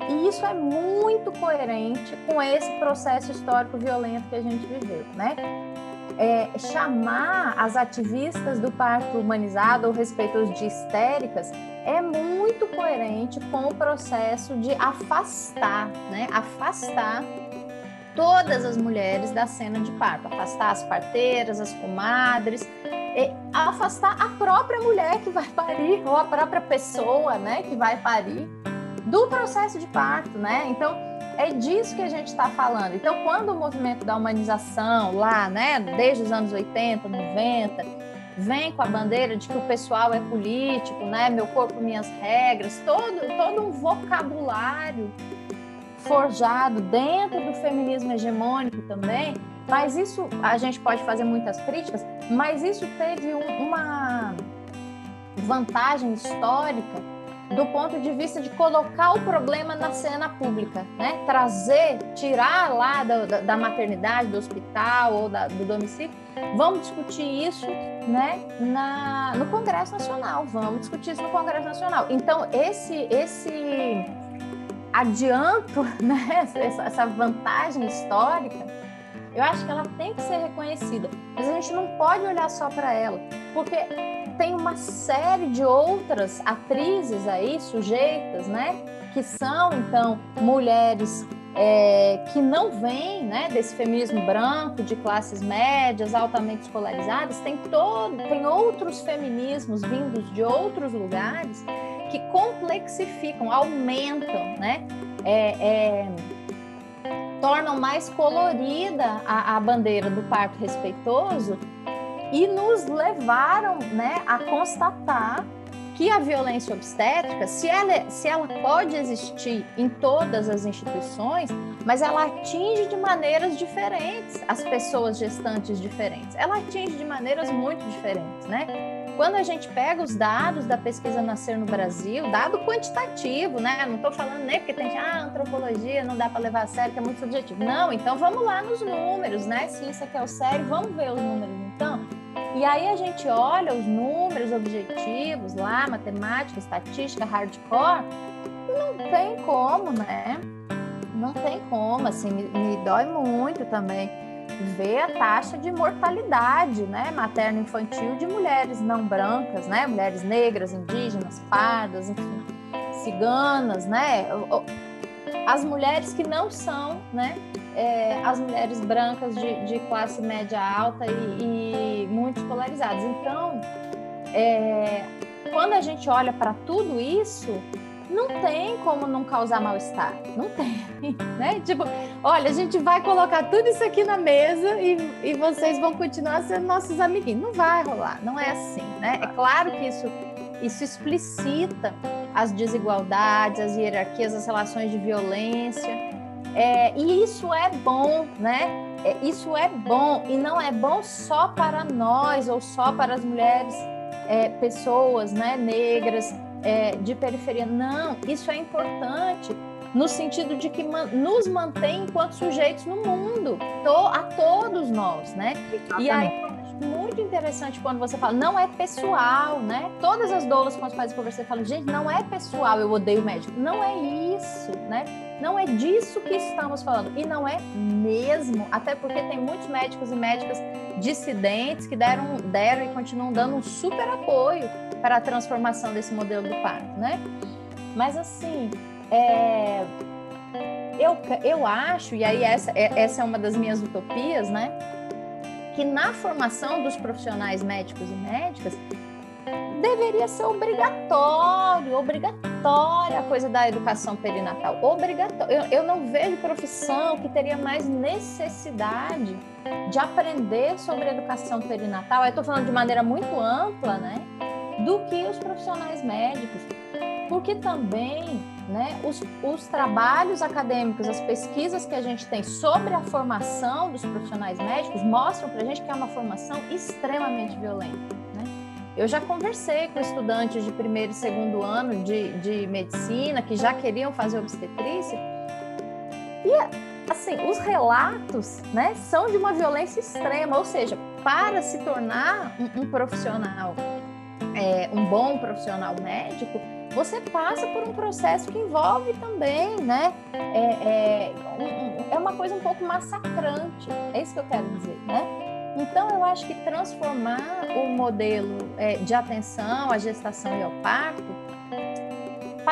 E isso é muito coerente com esse processo histórico violento que a gente viveu, né? É, chamar as ativistas do parto humanizado ou respeito de histéricas é muito coerente com o processo de afastar, né? Afastar todas as mulheres da cena de parto, afastar as parteiras, as comadres, afastar a própria mulher que vai parir ou a própria pessoa, né, que vai parir do processo de parto, né? Então é disso que a gente está falando. Então, quando o movimento da humanização lá, né, desde os anos 80, 90, vem com a bandeira de que o pessoal é político, né, meu corpo, minhas regras, todo todo um vocabulário forjado dentro do feminismo hegemônico também, mas isso a gente pode fazer muitas críticas, mas isso teve um, uma vantagem histórica do ponto de vista de colocar o problema na cena pública, né? Trazer, tirar lá da, da maternidade, do hospital ou da, do domicílio. Vamos discutir isso, né? Na, no Congresso Nacional. Vamos discutir isso no Congresso Nacional. Então esse esse adianto, né? Essa, essa vantagem histórica eu acho que ela tem que ser reconhecida, mas a gente não pode olhar só para ela, porque tem uma série de outras atrizes aí, sujeitas, né, que são então mulheres é, que não vêm né, desse feminismo branco, de classes médias, altamente escolarizadas, tem, todo, tem outros feminismos vindos de outros lugares que complexificam, aumentam, né? É, é, tornam mais colorida a, a bandeira do parto respeitoso e nos levaram né, a constatar que a violência obstétrica, se ela, se ela pode existir em todas as instituições, mas ela atinge de maneiras diferentes as pessoas gestantes diferentes. Ela atinge de maneiras muito diferentes, né? Quando a gente pega os dados da pesquisa Nascer no Brasil, dado quantitativo, né? Não estou falando nem porque tem ah, antropologia não dá para levar a sério, que é muito subjetivo. Não, então vamos lá nos números, né? Isso aqui é o sério, vamos ver os números então. E aí a gente olha os números objetivos lá, matemática, estatística, hardcore, não tem como, né? Não tem como, assim, me, me dói muito também ver a taxa de mortalidade, né, materno-infantil de mulheres não brancas, né, mulheres negras, indígenas, pardas, enfim, ciganas, né, as mulheres que não são, né, é, as mulheres brancas de, de classe média alta e, e muito escolarizadas. Então, é, quando a gente olha para tudo isso, não tem como não causar mal-estar. Não tem, né? Tipo, olha, a gente vai colocar tudo isso aqui na mesa e, e vocês vão continuar sendo nossos amiguinhos. Não vai rolar, não é assim, né? É claro que isso, isso explicita as desigualdades, as hierarquias, as relações de violência. É, e isso é bom, né? É, isso é bom e não é bom só para nós ou só para as mulheres, é, pessoas, né, negras, é, de periferia. Não, isso é importante no sentido de que nos mantém enquanto sujeitos no mundo, a todos nós, né? E aí muito interessante quando você fala, não é pessoal, né? Todas as doulas com as quais eu conversei falam, gente, não é pessoal, eu odeio médico. Não é isso, né? Não é disso que estamos falando. E não é mesmo, até porque tem muitos médicos e médicas dissidentes que deram, deram e continuam dando um super apoio para a transformação desse modelo do parto, né? Mas assim, é, eu, eu acho, e aí essa, é, essa é uma das minhas utopias, né? Que na formação dos profissionais médicos e médicas deveria ser obrigatório, obrigatória a coisa da educação perinatal. Obrigatório. Eu, eu não vejo profissão que teria mais necessidade de aprender sobre educação perinatal. Eu estou falando de maneira muito ampla, né? do que os profissionais médicos. Porque também né, os, os trabalhos acadêmicos, as pesquisas que a gente tem sobre a formação dos profissionais médicos mostram para a gente que é uma formação extremamente violenta. Né? Eu já conversei com estudantes de primeiro e segundo ano de, de medicina que já queriam fazer obstetrícia e assim, os relatos, né, são de uma violência extrema, ou seja, para se tornar um, um profissional é, um bom profissional médico, você passa por um processo que envolve também, né? É, é, é, uma coisa um pouco massacrante, é isso que eu quero dizer, né? Então, eu acho que transformar o modelo é, de atenção à gestação e ao parto,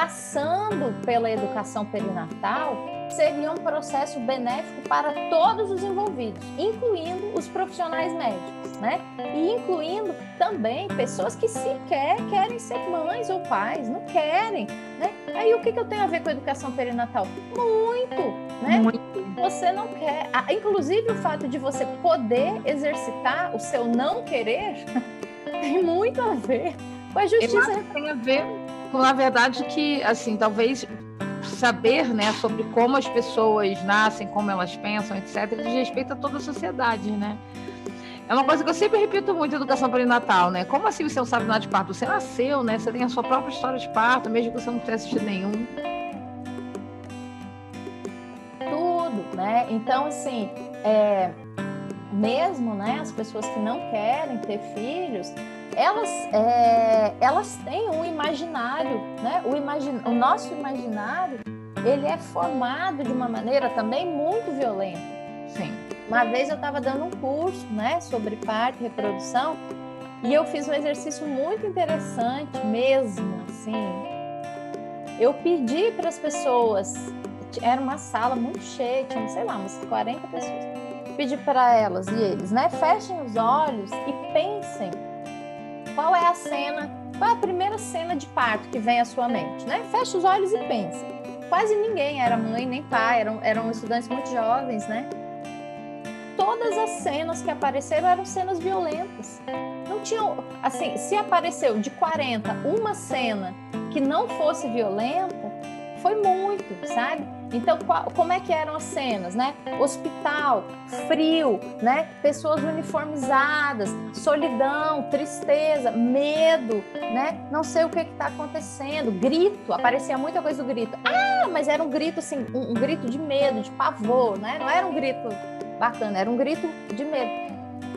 passando pela educação perinatal, seria um processo benéfico para todos os envolvidos, incluindo os profissionais médicos, né? E incluindo também pessoas que sequer querem ser mães ou pais, não querem, né? Aí o que, que eu tenho a ver com a educação perinatal? Muito, né? Muito. Você não quer, inclusive o fato de você poder exercitar o seu não querer tem muito a ver com a justiça. Tem a ver na verdade, que, assim, talvez saber né, sobre como as pessoas nascem, como elas pensam, etc., diz respeito a toda a sociedade, né? É uma coisa que eu sempre repito muito educação perinatal, né? Como assim você não sabe nada de parto? Você nasceu, né? Você tem a sua própria história de parto, mesmo que você não tenha assistido nenhum. Tudo, né? Então, assim, é, mesmo né, as pessoas que não querem ter filhos, elas, é, elas têm um imaginário, né? O, imagin, o nosso imaginário, ele é formado de uma maneira também muito violenta. Sim. Uma vez eu estava dando um curso, né, sobre parto e reprodução, e eu fiz um exercício muito interessante mesmo, assim. Eu pedi para as pessoas, era uma sala muito cheia, tinha, sei lá, umas 40 pessoas. Pedi para elas e eles, né, fechem os olhos e pensem qual é a cena, qual é a primeira cena de parto que vem à sua mente, né? Feche os olhos e pense. Quase ninguém era mãe nem pai, eram, eram estudantes muito jovens, né? Todas as cenas que apareceram eram cenas violentas. Não tinham, assim, se apareceu de 40 uma cena que não fosse violenta, foi muito, sabe? Então, qual, como é que eram as cenas, né? Hospital, frio, né? Pessoas uniformizadas, solidão, tristeza, medo, né? Não sei o que está acontecendo, grito, aparecia muita coisa do grito. Ah, mas era um grito assim, um, um grito de medo, de pavor, né? Não era um grito bacana, era um grito de medo.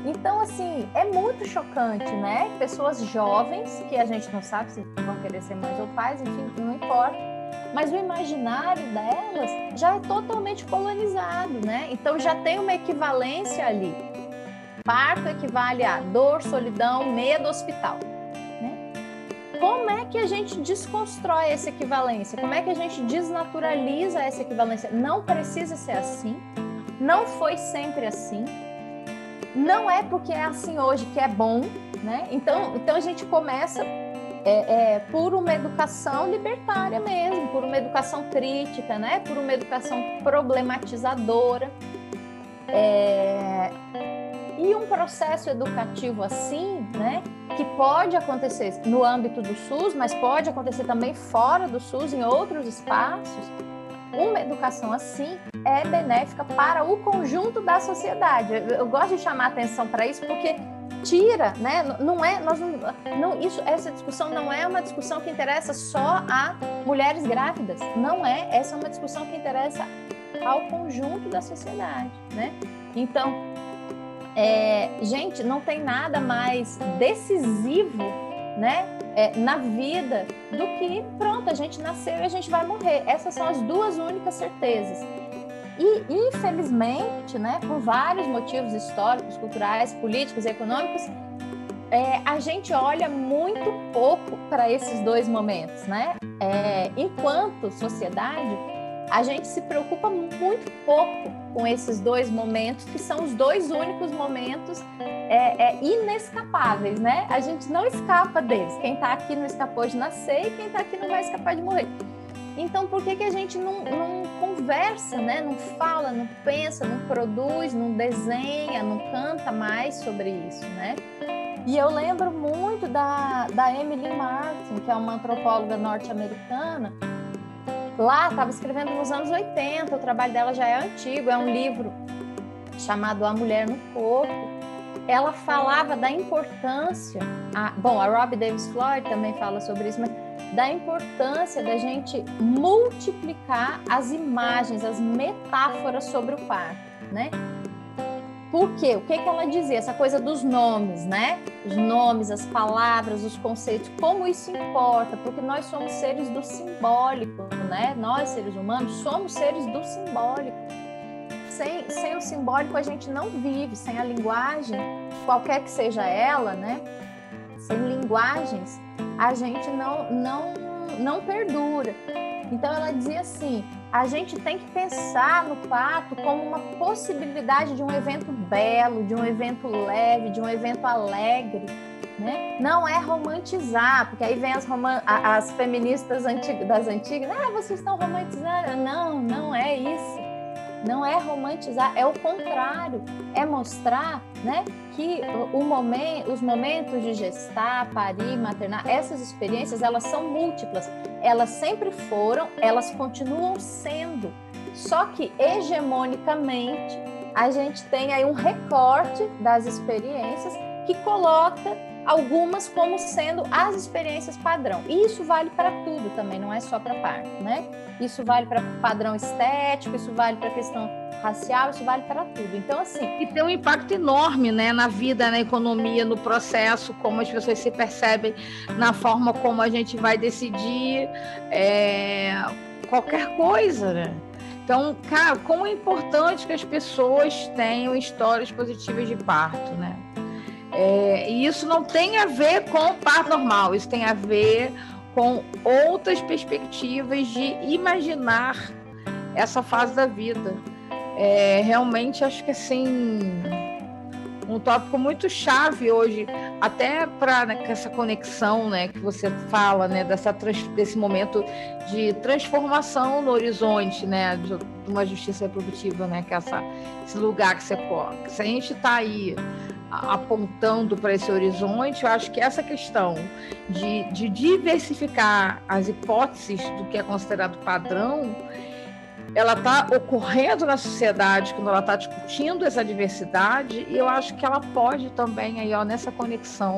Então, assim, é muito chocante, né? Pessoas jovens, que a gente não sabe se vão querer ser mães ou pais, enfim, não importa. Mas o imaginário delas já é totalmente colonizado, né? Então já tem uma equivalência ali. Parto equivale a dor, solidão, medo, hospital. Né? Como é que a gente desconstrói essa equivalência? Como é que a gente desnaturaliza essa equivalência? Não precisa ser assim, não foi sempre assim não é porque é assim hoje que é bom, né? Então, então a gente começa é, é, por uma educação libertária mesmo, por uma educação crítica, né? Por uma educação problematizadora. É, e um processo educativo assim, né? Que pode acontecer no âmbito do SUS, mas pode acontecer também fora do SUS, em outros espaços uma educação assim é benéfica para o conjunto da sociedade. Eu, gosto de chamar atenção para isso porque tira, né? Não é, nós não, não, isso, essa discussão não é uma discussão que interessa só a mulheres grávidas. Não é. Essa é uma discussão que interessa ao conjunto da sociedade, né? Então, é, gente, não tem nada mais decisivo, né? é, na vida do que pronto, a gente nasceu e a gente vai morrer. Essas são as duas únicas certezas. E, infelizmente, né, por vários motivos históricos, culturais, políticos econômicos, é, a gente olha muito pouco para esses dois momentos, né? É, enquanto sociedade, a gente se preocupa muito pouco com esses dois momentos, que são os dois únicos momentos é, é, inescapáveis, né? A gente não escapa deles. Quem está aqui não escapou de nascer e quem está aqui não vai escapar de morrer. Então, por que, que a gente não, não conversa, né? não fala, não pensa, não produz, não desenha, não canta mais sobre isso, né? E eu lembro muito da, da Emily Martin, que é uma antropóloga norte-americana, lá estava escrevendo nos anos 80, o trabalho dela já é antigo, é um livro chamado A Mulher no Corpo. Ela falava da importância, a, bom, a Robbie Davis Floyd também fala sobre isso, mas da importância da gente multiplicar as imagens, as metáforas sobre o parto, né? Por quê? O que, que ela dizia? Essa coisa dos nomes, né? Os nomes, as palavras, os conceitos, como isso importa, porque nós somos seres do simbólico, né? Nós, seres humanos, somos seres do simbólico. Sem, sem o simbólico a gente não vive, sem a linguagem, qualquer que seja ela, né? Sem linguagens, a gente não, não, não perdura. Então ela dizia assim: a gente tem que pensar no pato como uma possibilidade de um evento belo, de um evento leve, de um evento alegre. Né? Não é romantizar, porque aí vem as, as feministas antigas, das antigas, ah, vocês estão romantizando. Não, não é isso não é romantizar, é o contrário, é mostrar né, que o os momentos de gestar, parir, maternar, essas experiências, elas são múltiplas, elas sempre foram, elas continuam sendo, só que hegemonicamente a gente tem aí um recorte das experiências que coloca algumas como sendo as experiências padrão. E isso vale para tudo também, não é só para parto, né? Isso vale para padrão estético, isso vale para questão racial, isso vale para tudo. Então, assim. E tem um impacto enorme né, na vida, na economia, no processo, como as pessoas se percebem, na forma como a gente vai decidir é, qualquer coisa, né? Então, cara, como é importante que as pessoas tenham histórias positivas de parto, né? É, e isso não tem a ver com o parto normal, isso tem a ver com outras perspectivas de imaginar essa fase da vida. É, realmente acho que assim um tópico muito chave hoje, até para né, essa conexão, né, que você fala, né, dessa desse momento de transformação no horizonte, né, de, de uma justiça reprodutiva, né, que é essa, esse lugar que você coloca. Se a gente está aí apontando para esse horizonte, eu acho que essa questão de, de diversificar as hipóteses do que é considerado padrão ela está ocorrendo na sociedade, quando ela está discutindo essa diversidade, e eu acho que ela pode também, aí, ó, nessa conexão,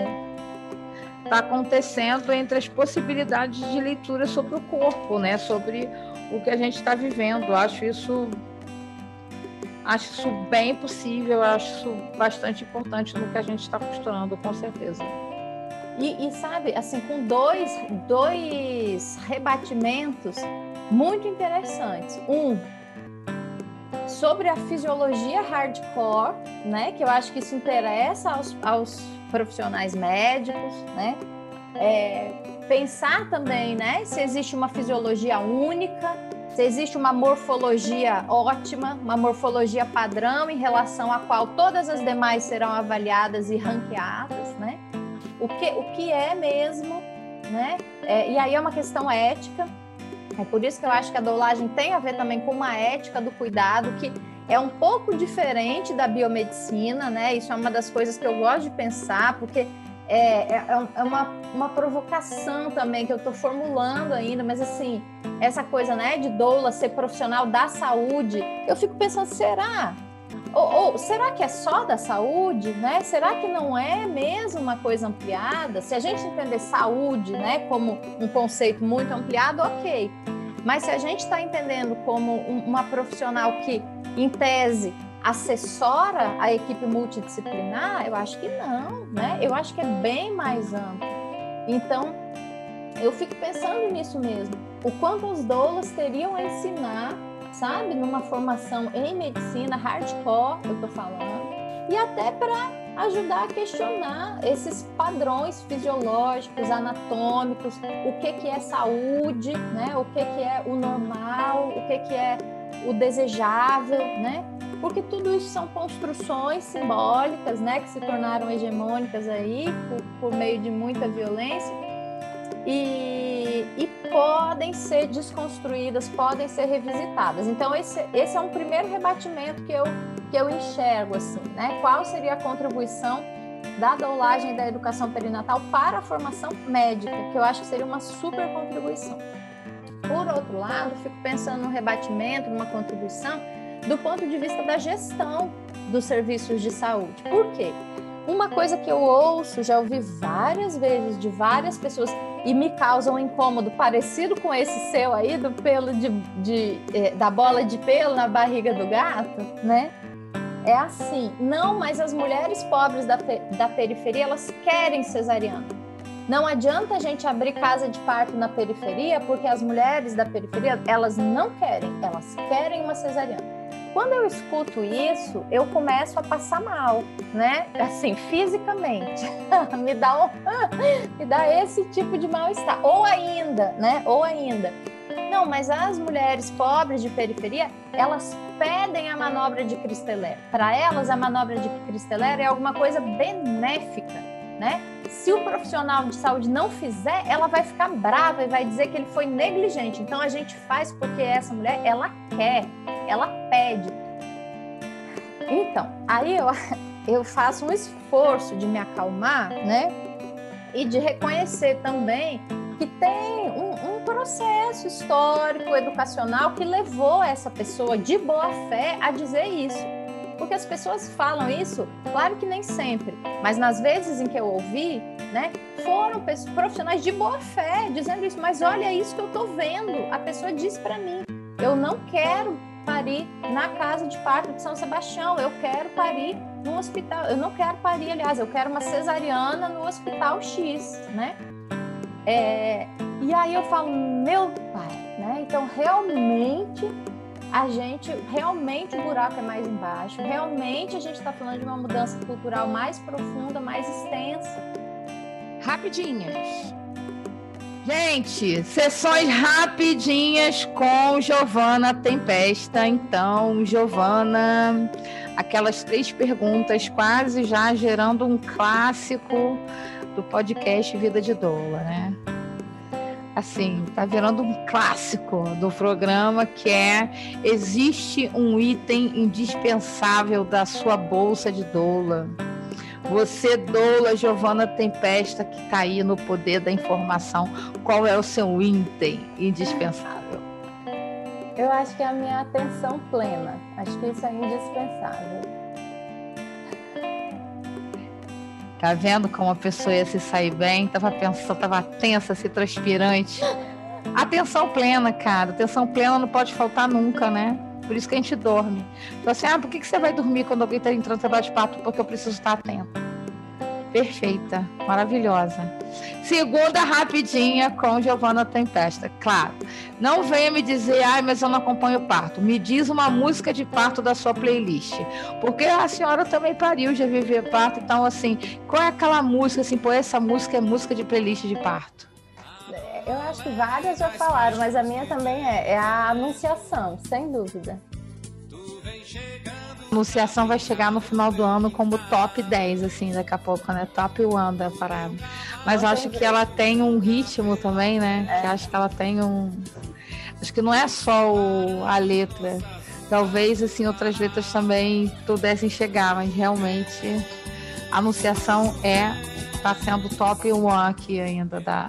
está acontecendo entre as possibilidades de leitura sobre o corpo, né? sobre o que a gente está vivendo. Eu acho isso acho isso bem possível, acho isso bastante importante no que a gente está costurando, com certeza. E, e, sabe, assim, com dois, dois rebatimentos muito interessantes. Um, sobre a fisiologia hardcore, né? Que eu acho que isso interessa aos, aos profissionais médicos, né? É, pensar também, né? Se existe uma fisiologia única, se existe uma morfologia ótima, uma morfologia padrão em relação à qual todas as demais serão avaliadas e ranqueadas, né? O que, o que é mesmo, né? É, e aí é uma questão ética. É por isso que eu acho que a dolagem tem a ver também com uma ética do cuidado que é um pouco diferente da biomedicina, né? Isso é uma das coisas que eu gosto de pensar, porque é, é, é uma, uma provocação também que eu estou formulando ainda, mas assim, essa coisa, né, de doula ser profissional da saúde, eu fico pensando, será? Ou, ou, será que é só da saúde, né? Será que não é mesmo uma coisa ampliada? Se a gente entender saúde, né, como um conceito muito ampliado, ok. Mas se a gente está entendendo como uma profissional que, em tese, assessora a equipe multidisciplinar, eu acho que não, né? Eu acho que é bem mais amplo. Então, eu fico pensando nisso mesmo. O quanto os doulas teriam a ensinar, sabe, numa formação em medicina hardcore, eu tô falando, e até para ajudar a questionar esses padrões fisiológicos, anatômicos, o que que é saúde, né? O que que é o normal, o que que é o desejável, né? porque tudo isso são construções simbólicas, né, que se tornaram hegemônicas aí por, por meio de muita violência e, e, podem ser desconstruídas, podem ser revisitadas. Então esse, esse é um primeiro rebatimento que eu que eu enxergo assim, né? Qual seria a contribuição da doulagem da educação perinatal para a formação médica, que eu acho que seria uma super contribuição. Por outro lado, fico pensando no rebatimento, numa contribuição do ponto de vista da gestão dos serviços de saúde. Por quê? Uma coisa que eu ouço, já ouvi várias vezes de várias pessoas e me causa um incômodo parecido com esse seu aí, do pelo de, de eh, da bola de pelo na barriga do gato, né? É assim, não, mas as mulheres pobres da, da periferia, elas querem cesariana. Não adianta a gente abrir casa de parto na periferia, porque as mulheres da periferia, elas não querem, elas querem uma cesariana. Quando eu escuto isso, eu começo a passar mal, né? Assim, fisicamente. me dá um, me dá esse tipo de mal-estar. Ou ainda, né? Ou ainda. Não, mas as mulheres pobres de periferia, elas pedem a manobra de Cristeler. Para elas, a manobra de Cristeler é alguma coisa benéfica, né? Se o profissional de saúde não fizer, ela vai ficar brava e vai dizer que ele foi negligente. Então a gente faz porque essa mulher, ela quer ela pede. Então, aí eu, eu faço um esforço de me acalmar, né? E de reconhecer também que tem um, um processo histórico, educacional que levou essa pessoa de boa fé a dizer isso. Porque as pessoas falam isso, claro que nem sempre, mas nas vezes em que eu ouvi, né, foram profissionais de boa fé dizendo isso. Mas olha isso que eu tô vendo. A pessoa diz para mim: eu não quero parir na casa de parto de São Sebastião, eu quero parir no hospital, eu não quero parir, aliás, eu quero uma cesariana no hospital X, né? É, e aí eu falo, meu pai, né? Então realmente a gente, realmente o buraco é mais embaixo, realmente a gente está falando de uma mudança cultural mais profunda, mais extensa. Rapidinhas. Gente, sessões rapidinhas com Giovana Tempesta. Então, Giovana, aquelas três perguntas quase já gerando um clássico do podcast Vida de Doula, né? Assim, tá virando um clássico do programa que é existe um item indispensável da sua bolsa de doula você, doula Giovana Tempesta, que está aí no poder da informação, qual é o seu item indispensável? Eu acho que é a minha atenção plena. Acho que isso é indispensável. Tá vendo como a pessoa ia se sair bem? Tava pensando, tava tensa, se transpirante. Atenção plena, cara. Atenção plena não pode faltar nunca, né? Por isso que a gente dorme. Então, assim, ah, por que, que você vai dormir quando alguém está entrando no de pato? Porque eu preciso estar atenta. Perfeita, maravilhosa. Segunda rapidinha com Giovana Tempesta. Claro, não venha me dizer, ai, mas eu não acompanho parto. Me diz uma música de parto da sua playlist. Porque a senhora também pariu, já viveu parto. Então, assim, qual é aquela música, assim, pô, essa música é música de playlist de parto? Eu acho que várias já falaram, mas a minha também é, é a Anunciação, sem dúvida. Anunciação vai chegar no final do ano como top 10, assim, daqui a pouco, né? Top 1 da parada. Mas eu acho que ela tem um ritmo também, né? É. Que acho que ela tem um. Acho que não é só o... a letra. Talvez, assim, outras letras também pudessem chegar, mas realmente a Anunciação é tá sendo top one aqui ainda da,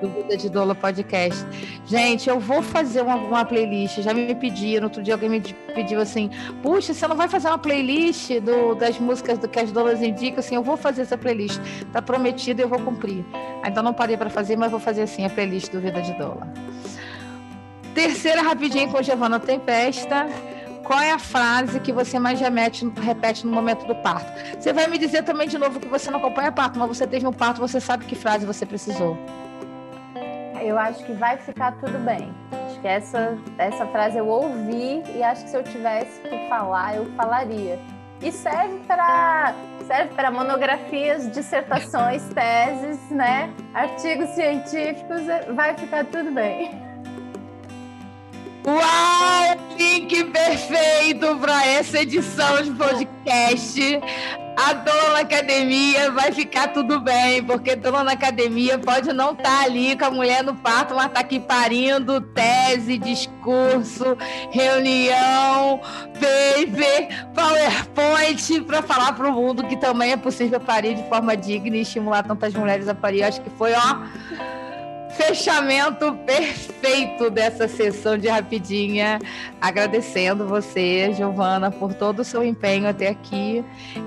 do Vida de Dola Podcast. Gente, eu vou fazer uma, uma, playlist. Já me pediram, outro dia alguém me pediu assim: puxa, você não vai fazer uma playlist do, das músicas do que as Dolas indicam? Assim, eu vou fazer essa playlist. Tá prometido e eu vou cumprir. Ainda não parei para fazer, mas vou fazer assim a playlist do Vida de Dola. Terceira rapidinho com Giovana Tempesta. Qual é a frase que você mais remete, repete no momento do parto? Você vai me dizer também de novo que você não acompanha parto, mas você teve um parto, você sabe que frase você precisou. Eu acho que vai ficar tudo bem. Acho que essa, essa frase eu ouvi e acho que se eu tivesse que falar, eu falaria. E serve para serve para monografias, dissertações, teses, né? Artigos científicos, vai ficar tudo bem. Uau! Link perfeito para essa edição de podcast. A dona na academia vai ficar tudo bem, porque dona na academia pode não estar tá ali com a mulher no parto, mas está aqui parindo tese, discurso, reunião, paper, PowerPoint, para falar para o mundo que também é possível parir de forma digna e estimular tantas mulheres a parir. Acho que foi, ó fechamento perfeito dessa sessão de rapidinha. Agradecendo você, Giovana, por todo o seu empenho até aqui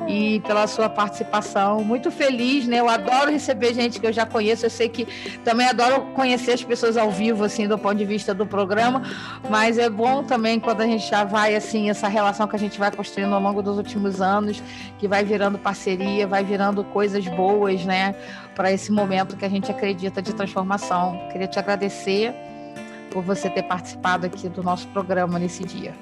e pela sua participação. Muito feliz, né? Eu adoro receber gente que eu já conheço. Eu sei que também adoro conhecer as pessoas ao vivo, assim, do ponto de vista do programa, mas é bom também quando a gente já vai, assim, essa relação que a gente vai construindo ao longo dos últimos anos, que vai virando parceria, vai virando coisas boas, né? Para esse momento que a gente acredita de transformação. Queria te agradecer por você ter participado aqui do nosso programa nesse dia.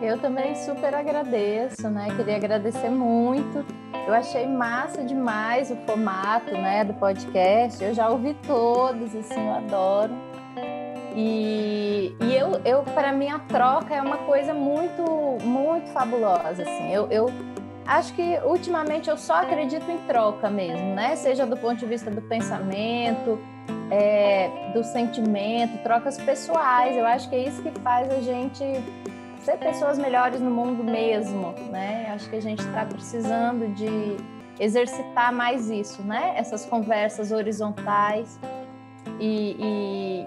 Eu também super agradeço, né? Queria agradecer muito. Eu achei massa demais o formato, né, do podcast. Eu já ouvi todos, assim, eu adoro. E, e eu, eu para mim, a troca é uma coisa muito, muito fabulosa, assim. Eu, eu acho que ultimamente eu só acredito em troca mesmo, né? Seja do ponto de vista do pensamento, é, do sentimento, trocas pessoais. Eu acho que é isso que faz a gente ser pessoas melhores no mundo mesmo, né? Acho que a gente está precisando de exercitar mais isso, né? Essas conversas horizontais e,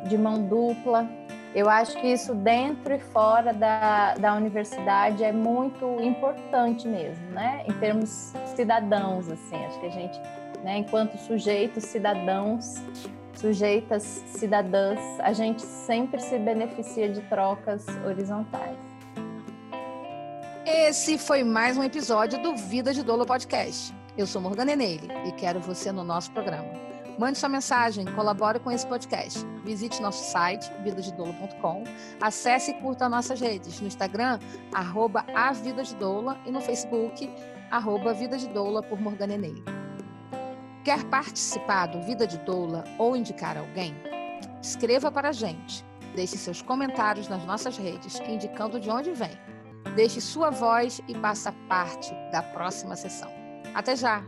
e de mão dupla. Eu acho que isso dentro e fora da, da universidade é muito importante mesmo, né? Em termos cidadãos, assim, acho que a gente, né, enquanto sujeitos cidadãos, sujeitas, cidadãs, a gente sempre se beneficia de trocas horizontais. Esse foi mais um episódio do Vida de Dolo Podcast. Eu sou Morgana Enele e quero você no nosso programa. Mande sua mensagem, colabore com esse podcast. Visite nosso site, vidadedolo.com. Acesse e curta nossas redes no Instagram, arroba a Vida de Doula, e no Facebook, arroba Vida de Doula por Morgana Enele. Quer participar do Vida de Doula ou indicar alguém? Escreva para a gente. Deixe seus comentários nas nossas redes, indicando de onde vem. Deixe sua voz e faça parte da próxima sessão. Até já!